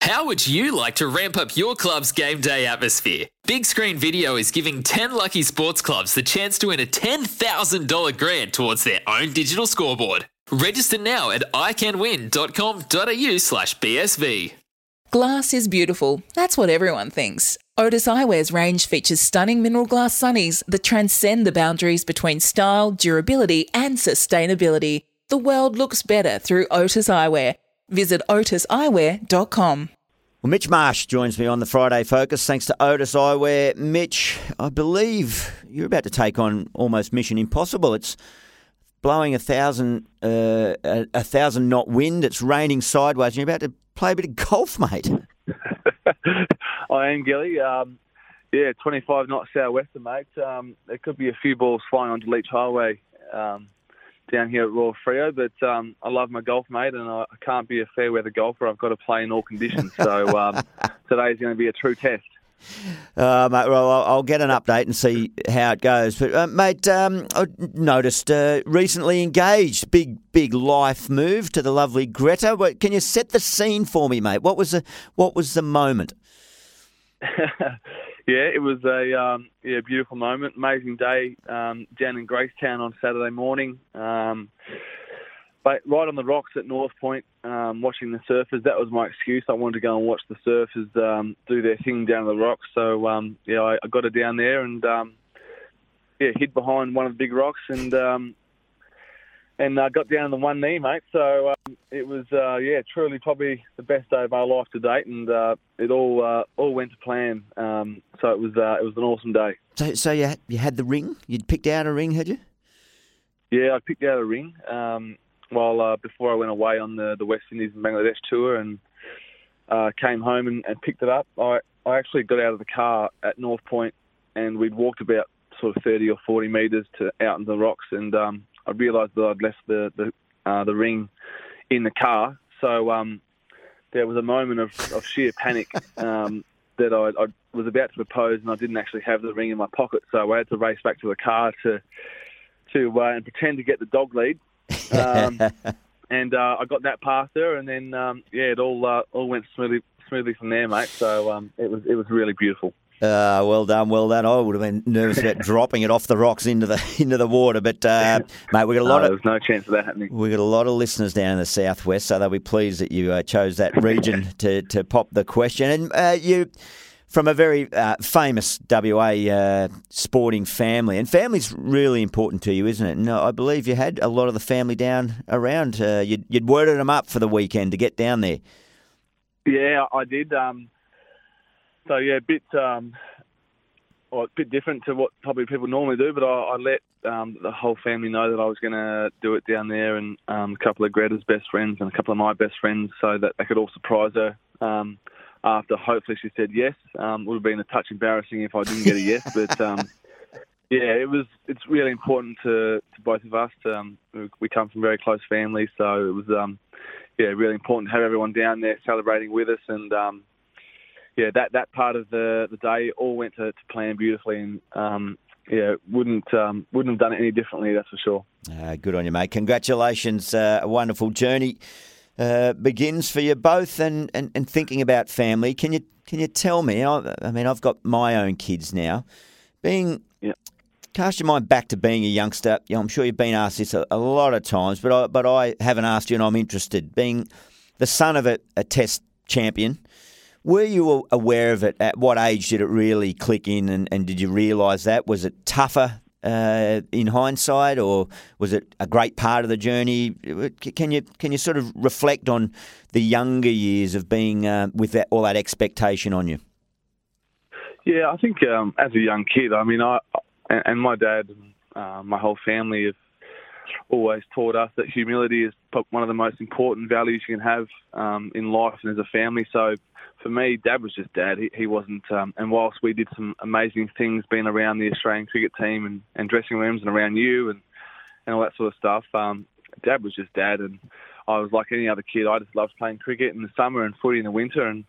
How would you like to ramp up your club's game day atmosphere? Big Screen Video is giving 10 lucky sports clubs the chance to win a $10,000 grant towards their own digital scoreboard. Register now at iCanWin.com.au slash BSV. Glass is beautiful. That's what everyone thinks. Otis Eyewear's range features stunning mineral glass sunnies that transcend the boundaries between style, durability, and sustainability. The world looks better through Otis Eyewear. Visit otiseyewear.com. Well, Mitch Marsh joins me on the Friday Focus. Thanks to Otis Eyewear. Mitch, I believe you're about to take on almost Mission Impossible. It's blowing a thousand uh, a, a thousand knot wind. It's raining sideways, and you're about to play a bit of golf, mate. I am, Gilly. Um, yeah, 25 knots southwester, mate. Um, there could be a few balls flying onto Leach Highway um, down here at Royal Freo, but um, I love my golf, mate, and I can't be a fair weather golfer. I've got to play in all conditions. So um, today's going to be a true test. Uh, mate, well, I'll, get an update and see how it goes. But, uh, mate, um, I noticed uh, recently engaged, big, big life move to the lovely Greta. Can you set the scene for me, mate? What was the what was the moment? yeah, it was a um, yeah beautiful moment, amazing day um, down in Gracetown on Saturday morning. Um, but right on the rocks at North Point, um, watching the surfers. That was my excuse. I wanted to go and watch the surfers um, do their thing down the rocks. So um, yeah, I, I got it down there and um, yeah, hid behind one of the big rocks and um, and uh, got down on the one knee, mate. So um, it was uh, yeah, truly probably the best day of my life to date, and uh, it all uh, all went to plan. Um, so it was uh, it was an awesome day. So, so you had, you had the ring. You'd picked out a ring, had you? Yeah, I picked out a ring. Um, while uh, before I went away on the, the West Indies and Bangladesh tour and uh, came home and, and picked it up. I, I actually got out of the car at North Point and we'd walked about sort of 30 or 40 metres to out in the rocks and um, I realised that I'd left the the, uh, the ring in the car. So um, there was a moment of, of sheer panic um, that I, I was about to propose and I didn't actually have the ring in my pocket. So I had to race back to the car to to uh, and pretend to get the dog lead um, and uh, I got that past her, and then um, yeah, it all uh, all went smoothly smoothly from there, mate. So um, it was it was really beautiful. Uh, well done, well done. I would have been nervous about dropping it off the rocks into the into the water, but uh, mate, we got a lot no, of there's no chance of that happening. We got a lot of listeners down in the southwest, so they'll be pleased that you uh, chose that region to, to pop the question. And uh, you, from a very uh, famous WA uh, sporting family, and family's really important to you, isn't it? And I believe you had a lot of the family down around. Uh, you'd, you'd worded them up for the weekend to get down there. Yeah, I did. Um, so yeah, a bit, um, well, a bit different to what probably people normally do, but I, I let um, the whole family know that I was going to do it down there, and um, a couple of Greta's best friends and a couple of my best friends, so that they could all surprise her. Um, after hopefully she said yes, um, it would have been a touch embarrassing if I didn't get a yes, but um, yeah, it was. It's really important to, to both of us. Um, we come from very close families, so it was um, yeah really important to have everyone down there celebrating with us, and um, yeah, that that part of the the day all went to, to plan beautifully, and um, yeah, wouldn't um, wouldn't have done it any differently. That's for sure. Uh, good on you, mate. Congratulations. Uh, a wonderful journey uh, begins for you both. And, and, and thinking about family, can you can you tell me? I, I mean, I've got my own kids now. Being yeah. cast your mind back to being a youngster. You know, I'm sure you've been asked this a, a, lot of times, but I, but I haven't asked you, and I'm interested. Being the son of a, a Test champion. Were you aware of it? At what age did it really click in, and, and did you realise that? Was it tougher uh, in hindsight, or was it a great part of the journey? Can you can you sort of reflect on the younger years of being uh, with that, all that expectation on you? Yeah, I think um, as a young kid, I mean, I and my dad uh, my whole family have always taught us that humility is one of the most important values you can have um, in life and as a family. So for me, Dad was just Dad. He, he wasn't. Um, and whilst we did some amazing things, being around the Australian cricket team and, and dressing rooms and around you and and all that sort of stuff, um, Dad was just Dad. And I was like any other kid. I just loved playing cricket in the summer and footy in the winter. And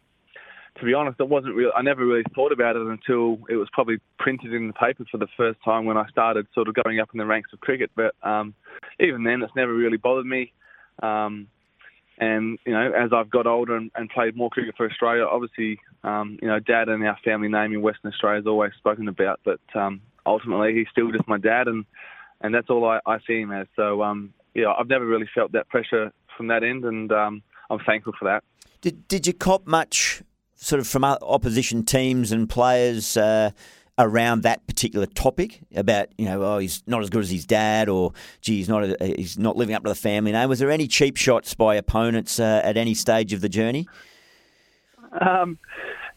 to be honest, it wasn't real. I never really thought about it until it was probably printed in the paper for the first time when I started sort of going up in the ranks of cricket. But um, even then, it's never really bothered me. Um, and you know, as I've got older and, and played more cricket for Australia, obviously, um, you know, Dad and our family name in Western Australia is always spoken about. But um, ultimately, he's still just my dad, and and that's all I, I see him as. So um, yeah, I've never really felt that pressure from that end, and um, I'm thankful for that. Did Did you cop much sort of from opposition teams and players? Uh, around that particular topic about you know oh he's not as good as his dad or gee he's not a, he's not living up to the family name. Was there any cheap shots by opponents uh, at any stage of the journey? Um,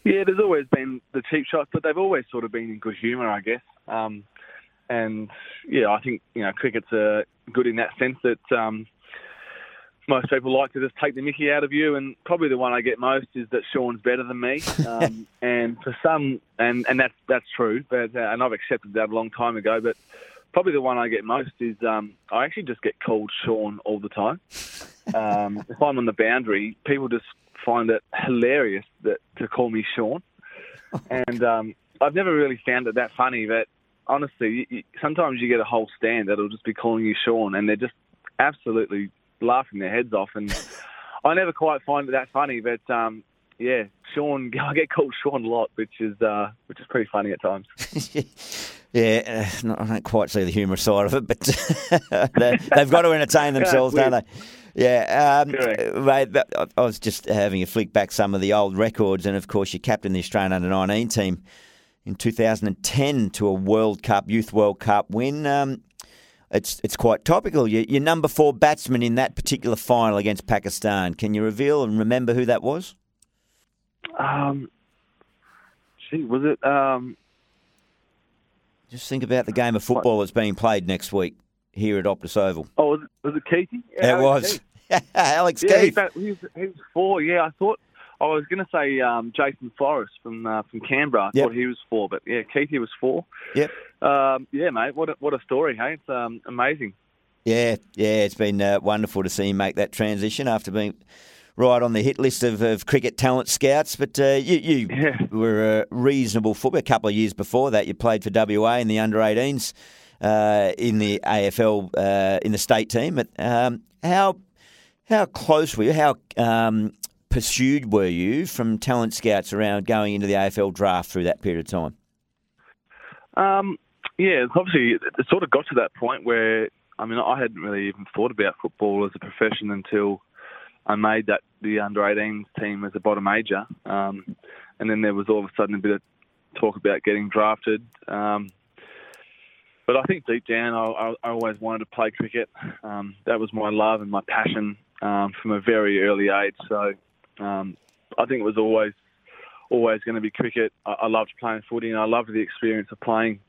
yeah, there's always been the cheap shots, but they've always sort of been in good humour, I guess. Um, and yeah, I think you know cricket's uh, good in that sense that um, most people like to just take the mickey out of you, and probably the one I get most is that Sean's better than me. Um, and for some, and and that's that's true, but uh, and I've accepted that a long time ago. But probably the one I get most is um, I actually just get called Sean all the time. Um, if I'm on the boundary, people just find it hilarious that to call me Sean. and um, I've never really found it that funny. But honestly, you, you, sometimes you get a whole stand that'll just be calling you Sean, and they're just absolutely laughing their heads off. And I never quite find it that funny, but um, yeah, Sean, I get called Sean a lot, which is uh, which is pretty funny at times. yeah, uh, I don't quite see the humour side of it, but they, have got to entertain themselves, don't they? Yeah, um, mate. I was just having a flick back some of the old records, and of course, you captained the Australian under nineteen team in 2010 to a World Cup, Youth World Cup win. Um, it's it's quite topical. You, you're number four batsman in that particular final against Pakistan. Can you reveal and remember who that was? Um, gee, was it? Um, Just think about the game of football that's being played next week here at Optus Oval. Oh, was it, was it Keithy? Yeah, it was. Alex yeah, Keath. He, he, he was four. Yeah, I thought I was going to say um, Jason Forrest from uh, from Canberra. I yep. thought he was four, but yeah, Keithy was four. Yep. Um, yeah, mate. What a, what a story, hey? It's um, amazing. Yeah, yeah. It's been uh, wonderful to see him make that transition after being right on the hit list of, of cricket talent scouts. But uh, you, you yeah. were a reasonable footballer. A couple of years before that, you played for WA in the under 18s uh, in the AFL uh, in the state team. But, um, how how close were you? How um, pursued were you from talent scouts around going into the AFL draft through that period of time? Um, yeah, obviously it sort of got to that point where I mean I hadn't really even thought about football as a profession until I made that the under 18s team as a bottom major, um, and then there was all of a sudden a bit of talk about getting drafted. Um, but I think deep down, I, I, always wanted to play cricket. Um, that was my love and my passion um, from a very early age. So um, I think it was always always going to be cricket. I, I loved playing footy, and I loved the experience of playing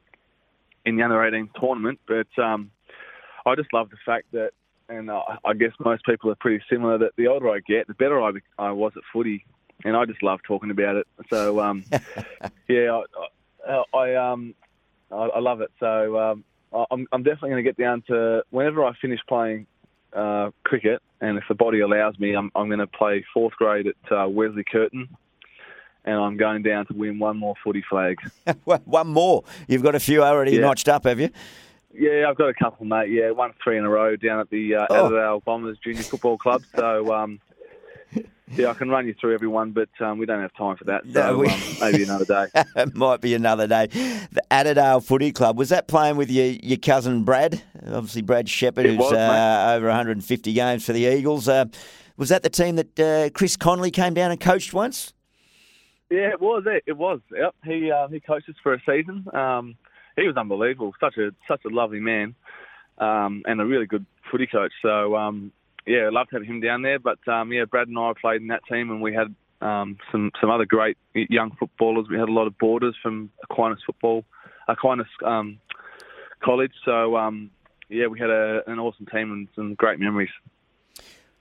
in the under 18 tournament. But um, I just love the fact that, and I, I guess most people are pretty similar, that the older I get, the better I, I was at footy, and I just love talking about it. So um, yeah, I, I, I um, I, I love it. So um, I'm, I'm definitely going to get down to whenever I finish playing uh, cricket, and if the body allows me, I'm, I'm going to play fourth grade at uh, Wesley Curtin, and I'm going down to win one more footy flag. one more? You've got a few already yeah. notched up, have you? Yeah, I've got a couple, mate. Yeah, one three in a row down at the uh, oh. Attadale Bombers Junior Football Club. So um, yeah, I can run you through everyone, but um, we don't have time for that. So um, maybe another day. it might be another day. The Attadale Footy Club was that playing with your your cousin Brad? Obviously, Brad Sheppard, who's was, uh, over 150 games for the Eagles. Uh, was that the team that uh, Chris Connolly came down and coached once? Yeah, it was. It, it was. Yep. He uh, he coached us for a season. Um, he was unbelievable. Such a such a lovely man, um, and a really good footy coach. So um, yeah, loved having him down there. But um, yeah, Brad and I played in that team, and we had um, some some other great young footballers. We had a lot of boarders from Aquinas football, Aquinas um, College. So um, yeah, we had a, an awesome team and some great memories.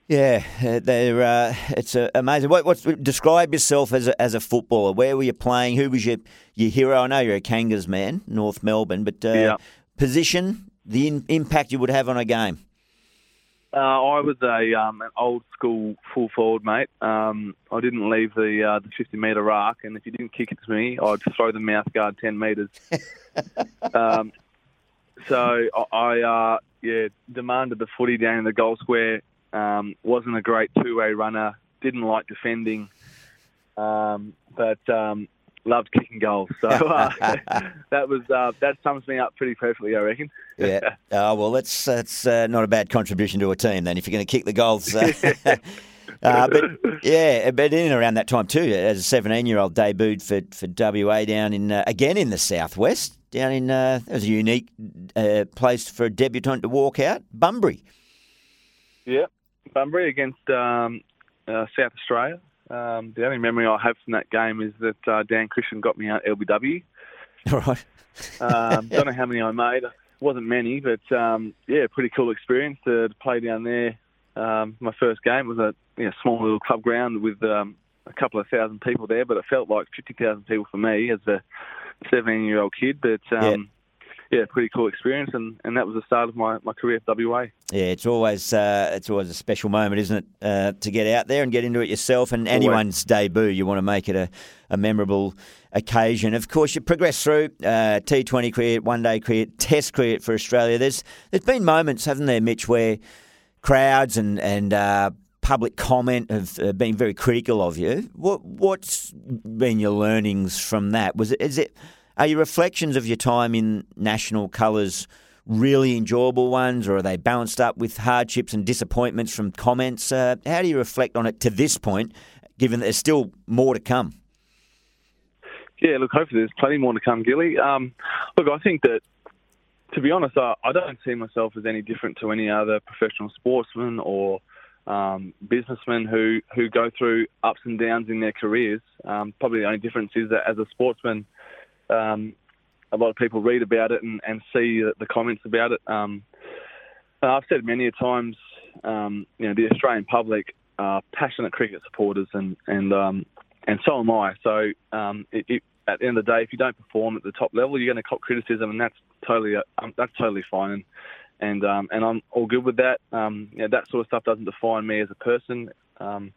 Yeah, uh, they're uh, it's uh, amazing. What, what's describe yourself as a, as a footballer? Where were you playing? Who was your your hero? I know you're a Kangas man, North Melbourne, but uh, Yeah. position, the in, impact you would have on a game. Uh, I was a um, an old school full forward, mate. Um, I didn't leave the uh, the 50 metre arc, and if you didn't kick it to me, I'd throw the mouth guard 10 metres. um, so I, uh, yeah demanded the footy down in the goal square. Um, wasn't a great two way runner. Didn't like defending, um, but um, loved kicking goals. So uh, that was uh, that sums me up pretty perfectly, I reckon. Yeah. Oh well, that's that's uh, not a bad contribution to a team then. If you're going to kick the goals. Uh, uh, but yeah, but in and around that time too, as a 17 year old, debuted for for WA down in uh, again in the southwest. Down in uh, it was a unique uh, place for a debutant to walk out, Bunbury. Yeah, Bunbury against um, uh, South Australia. Um, the only memory I have from that game is that uh, Dan Christian got me out LBW. Right. Um, don't know how many I made. It wasn't many, but um, yeah, pretty cool experience to, to play down there. Um, my first game was a you know, small little club ground with um, a couple of thousand people there, but it felt like 50,000 people for me as a 17 year old kid. But um, yeah. pretty cool experience, and, and that was the start of my, my career at WA. Yeah, it's always uh, it's always a special moment, isn't it, uh, to get out there and get into it yourself. And anyone's debut, you want to make it a, a memorable occasion. Of course, you progress through uh, T20 cricket, one day cricket, Test cricket for Australia. There's there's been moments, haven't there, Mitch, where crowds and and uh, public comment have uh, been very critical of you. What what's been your learnings from that? Was it is it are your reflections of your time in national colours really enjoyable ones, or are they balanced up with hardships and disappointments from comments? Uh, how do you reflect on it to this point, given that there's still more to come? Yeah, look, hopefully there's plenty more to come, Gilly. Um, look, I think that, to be honest, I, I don't see myself as any different to any other professional sportsman or um, businessmen who, who go through ups and downs in their careers. Um, probably the only difference is that as a sportsman, um, a lot of people read about it and, and see the, comments about it. Um, I've said many a times, um, you know, the Australian public are passionate cricket supporters, and and um, and so am I. So it, it, at the end of the day, if you don't perform at the top level, you're going to cop criticism, and that's totally that's totally fine. And and, um, and I'm all good with that. Um, you know, that sort of stuff doesn't define me as a person. Um,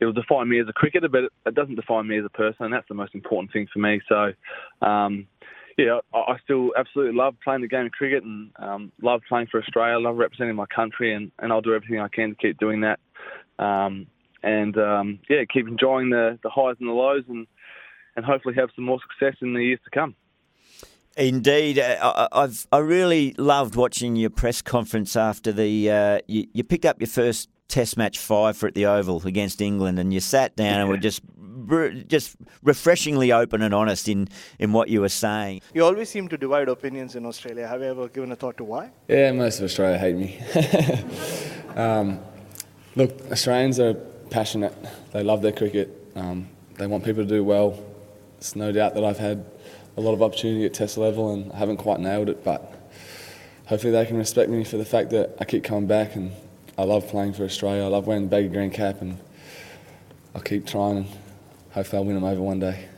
it'll define me as a cricketer, but it, doesn't define me as a person, and that's the most important thing for me. So, um, yeah, I, I still absolutely love playing the game of cricket and um, love playing for Australia. love representing my country, and, and I'll do everything I can to keep doing that. Um, and um, yeah, keep enjoying the, the highs and the lows, and and hopefully have some more success in the years to come. Indeed, I, I've I really loved watching your press conference after the uh, you, you picked up your first Test match five for at the Oval against England, and you sat down and were just just refreshingly open and honest in, in what you were saying. You always seem to divide opinions in Australia. Have you ever given a thought to why? Yeah, most of Australia hate me. um, look, Australians are passionate. They love their cricket. Um, they want people to do well. It's no doubt that I've had a lot of opportunity at Test level and I haven't quite nailed it, but hopefully they can respect me for the fact that I keep coming back and I love playing for Australia. I love wearing the baggy green cap and I'll keep trying and hopefully I'll win them over one day.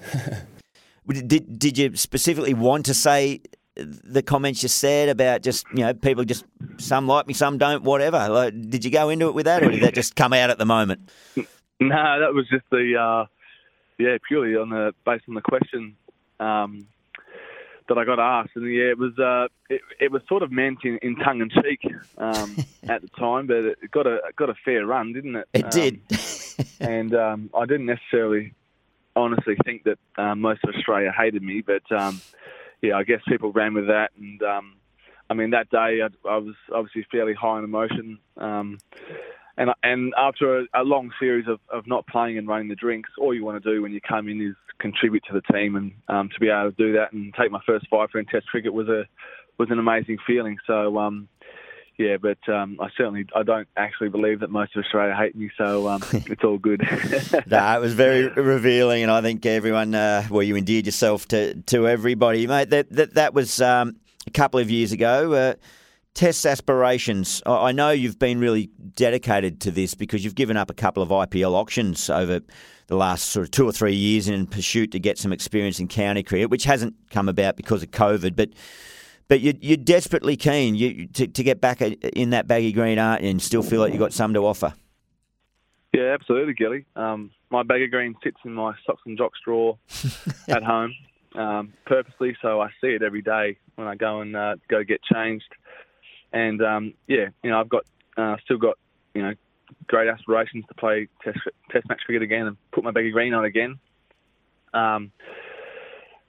did, did you specifically want to say the comments you said about just, you know, people just, some like me, some don't, whatever? Like, did you go into it with that or did that just come out at the moment? No, that was just the, uh, yeah, purely on the, based on the question um, that I got asked, and yeah, it was uh, it, it, was sort of meant in, in tongue in cheek um, at the time, but it got a got a fair run, didn't it? It um, did, and um, I didn't necessarily, honestly, think that um, most of Australia hated me, but um, yeah, I guess people ran with that, and um, I mean that day I, I, was obviously fairly high in emotion. and, and after a, a long series of, of not playing and running the drinks, all you want to do when you come in is contribute to the team, and um, to be able to do that and take my first five for in Test cricket was a was an amazing feeling. So. Um, yeah, but um, I certainly I don't actually believe that most of Australia hate me, so um, it's all good. no, it was very revealing, and I think everyone, uh, well, you endeared yourself to to everybody, mate. That that that was um, a couple of years ago. Uh, Test aspirations. I know you've been really dedicated to this because you've given up a couple of IPL auctions over the last sort of two or three years in pursuit to get some experience in county cricket, which hasn't come about because of COVID. But but you're, you're desperately keen you, to, to get back in that baggy green, aren't you, and still feel like you've got some to offer. Yeah, absolutely, Gilly. Um, my baggy green sits in my socks and jocks drawer at home um, purposely, so I see it every day when I go and uh, go get changed. And um, yeah, you know, I've got uh, still got you know great aspirations to play test test match cricket again and put my baggy green on again. Um,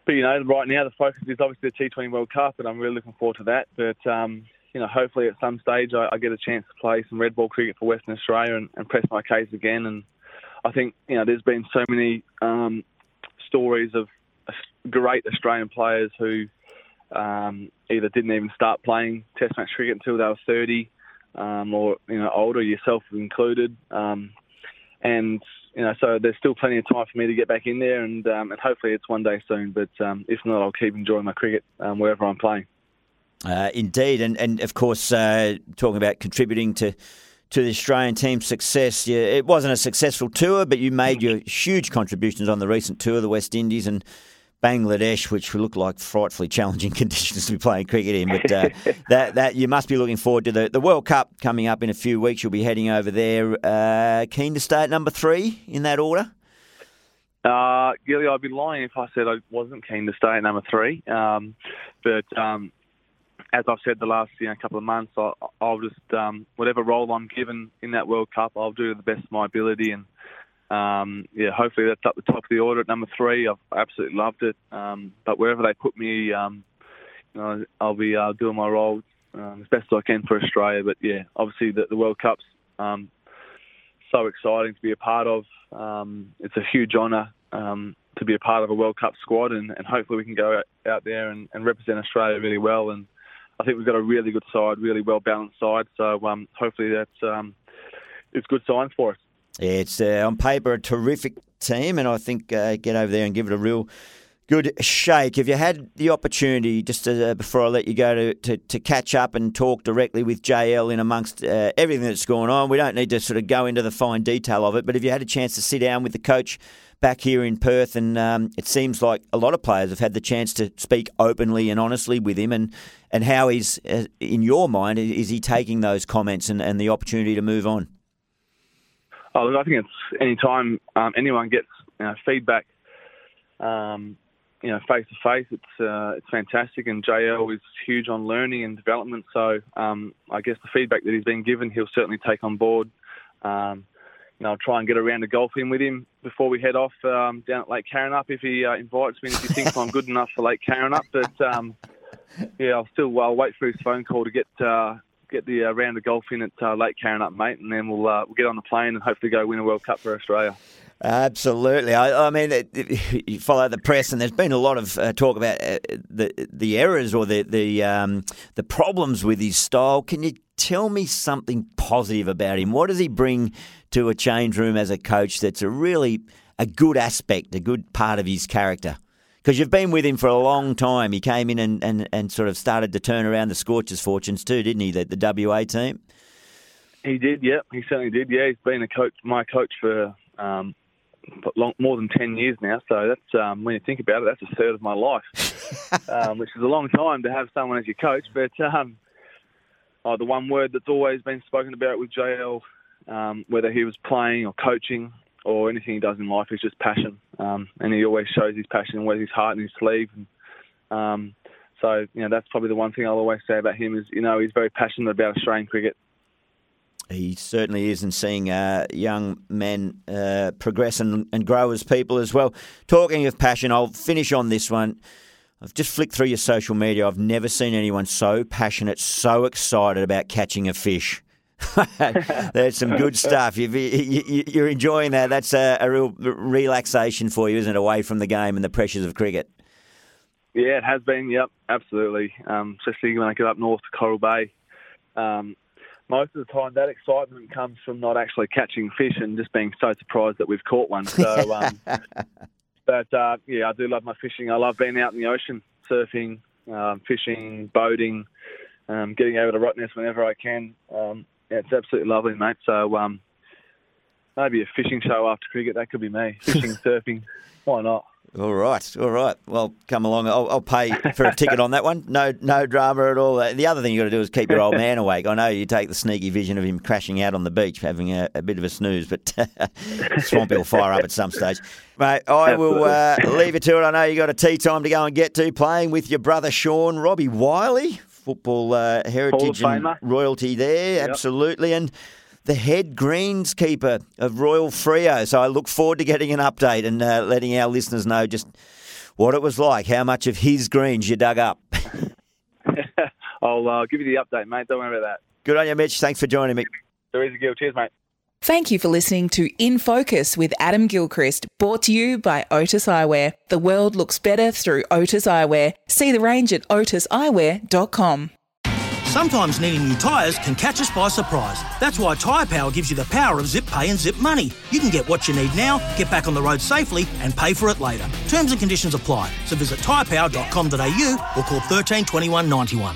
but you know, right now the focus is obviously the T20 World Cup, and I'm really looking forward to that. But um, you know, hopefully at some stage I, I, get a chance to play some red ball cricket for Western Australia and, and, press my case again. And I think you know, there's been so many um, stories of great Australian players who um, either didn't even start playing Test match cricket until they were 30, um, or you know older, yourself included. Um, and you know, so there's still plenty of time for me to get back in there, and um, and hopefully it's one day soon. But um, if not, I'll keep enjoying my cricket um, wherever I'm playing. Uh, indeed, and and of course, uh, talking about contributing to to the Australian team's success. Yeah, it wasn't a successful tour, but you made your huge contributions on the recent tour of the West Indies and Bangladesh, which look like frightfully challenging conditions to be playing cricket in. But uh, that that you must be looking forward to the, the World Cup coming up in a few weeks. You'll be heading over there. Uh, keen to stay at number three in that order. Uh, Gilly, I'd be lying if I said I wasn't keen to stay at number three. Um, but um, as I've said the last you know, couple of months, I'll, I'll just um, whatever role I'm given in that World Cup, I'll do the best of my ability, and um, yeah, hopefully that's up the top of the order at number three. I've absolutely loved it, um, but wherever they put me, um, you know, I'll be uh, doing my role um, as best I can for Australia. But yeah, obviously the, the World Cup's um, so exciting to be a part of. Um, it's a huge honour um, to be a part of a World Cup squad, and, and hopefully we can go out, there and, and represent Australia really well and I think we've got a really good side, really well balanced side. So um, hopefully that's um, it's good signs for us. It's uh, on paper a terrific team, and I think uh, get over there and give it a real good shake. If you had the opportunity, just to, uh, before I let you go, to, to, to, catch up and talk directly with JL in amongst uh, everything that's going on, we don't need to sort of go into the fine detail of it, but if you had a chance to sit down with the coach back here in Perth, and um, it seems like a lot of players have had the chance to speak openly and honestly with him, and, and how he's, uh, in your mind, is he taking those comments and, and the opportunity to move on? Oh, look, I think it's any time um, anyone gets you know, feedback, um, you know, face to face, it's uh, it's fantastic. And JL is huge on learning and development, so um, I guess the feedback that he's been given, he'll certainly take on board. Um, you know, I'll try and get around to golf in with him before we head off um, down at Lake Karrinyup if he uh, invites me. And If he thinks I'm good enough for Lake Karrinyup, but um, yeah, I'll still I'll wait for his phone call to get uh, get the uh, round of golf in at uh, Lake Karrinyup, mate, and then we'll uh, we'll get on the plane and hopefully go win a World Cup for Australia. Absolutely. I, I mean, you follow the press, and there's been a lot of uh, talk about uh, the the errors or the the um, the problems with his style. Can you tell me something positive about him? What does he bring to a change room as a coach that's a really a good aspect, a good part of his character? Because you've been with him for a long time. He came in and, and, and sort of started to turn around the Scorchers' fortunes too, didn't he? The, the WA team. He did, yeah. He certainly did. Yeah, he's been a coach, my coach for um, long, more than ten years now. So that's um, when you think about it, that's a third of my life, um, which is a long time to have someone as your coach. But um, oh, the one word that's always been spoken about with JL, um, whether he was playing or coaching, or anything he does in life is just passion. Um, and he always shows his passion, wears his heart in his sleeve. And, um, so, you know, that's probably the one thing I'll always say about him is, you know, he's very passionate about Australian cricket. He certainly is, and seeing uh, young men uh, progress and, and grow as people as well. Talking of passion, I'll finish on this one. I've just flicked through your social media. I've never seen anyone so passionate, so excited about catching a fish. That's some good stuff. you are enjoying that. That's a, a, real relaxation for you, isn't it? Away from the game and the pressures of cricket. Yeah, it has been. Yep, absolutely. Um, especially when I get up north to Coral Bay. Um, most of the time, that excitement comes from not actually catching fish and just being so surprised that we've caught one. So, um, but uh, yeah, I do love my fishing. I love being out in the ocean, surfing, um, fishing, boating um, getting over to Rottnest whenever I can. Yeah, it's absolutely lovely, mate. So um, maybe a fishing show after cricket. That could be me. Fishing, surfing. Why not? All right, all right. Well, come along. I'll, I'll pay for a ticket on that one. No, no drama at all. The other thing you got to do is keep your old man awake. I know you take the sneaky vision of him crashing out on the beach, having a, a bit of a snooze, but Swampy will fire up at some stage. Mate, I will uh, leave you to it. I know you got a tea time to go and get to, playing with your brother Sean, Robbie Wiley, football uh, heritage and royalty there, absolutely, and the head greenskeeper of Royal Freo. So I look forward to getting an update and uh, letting our listeners know just what it was like, how much of his greens you dug up. I'll uh, give you the update, mate. Don't worry about that. Good on you, Mitch. Thanks for joining me. There is a Gil. Cheers, mate. Thank you for listening to In Focus with Adam Gilchrist, brought to you by Otis Eyewear. The world looks better through Otis Eyewear. See the range at otiseyewear.com. Sometimes needing new tyres can catch us by surprise. That's why Tyre Power gives you the power of zip pay and zip money. You can get what you need now, get back on the road safely, and pay for it later. Terms and conditions apply. So visit tyrepower.com.au or call 13 21 91.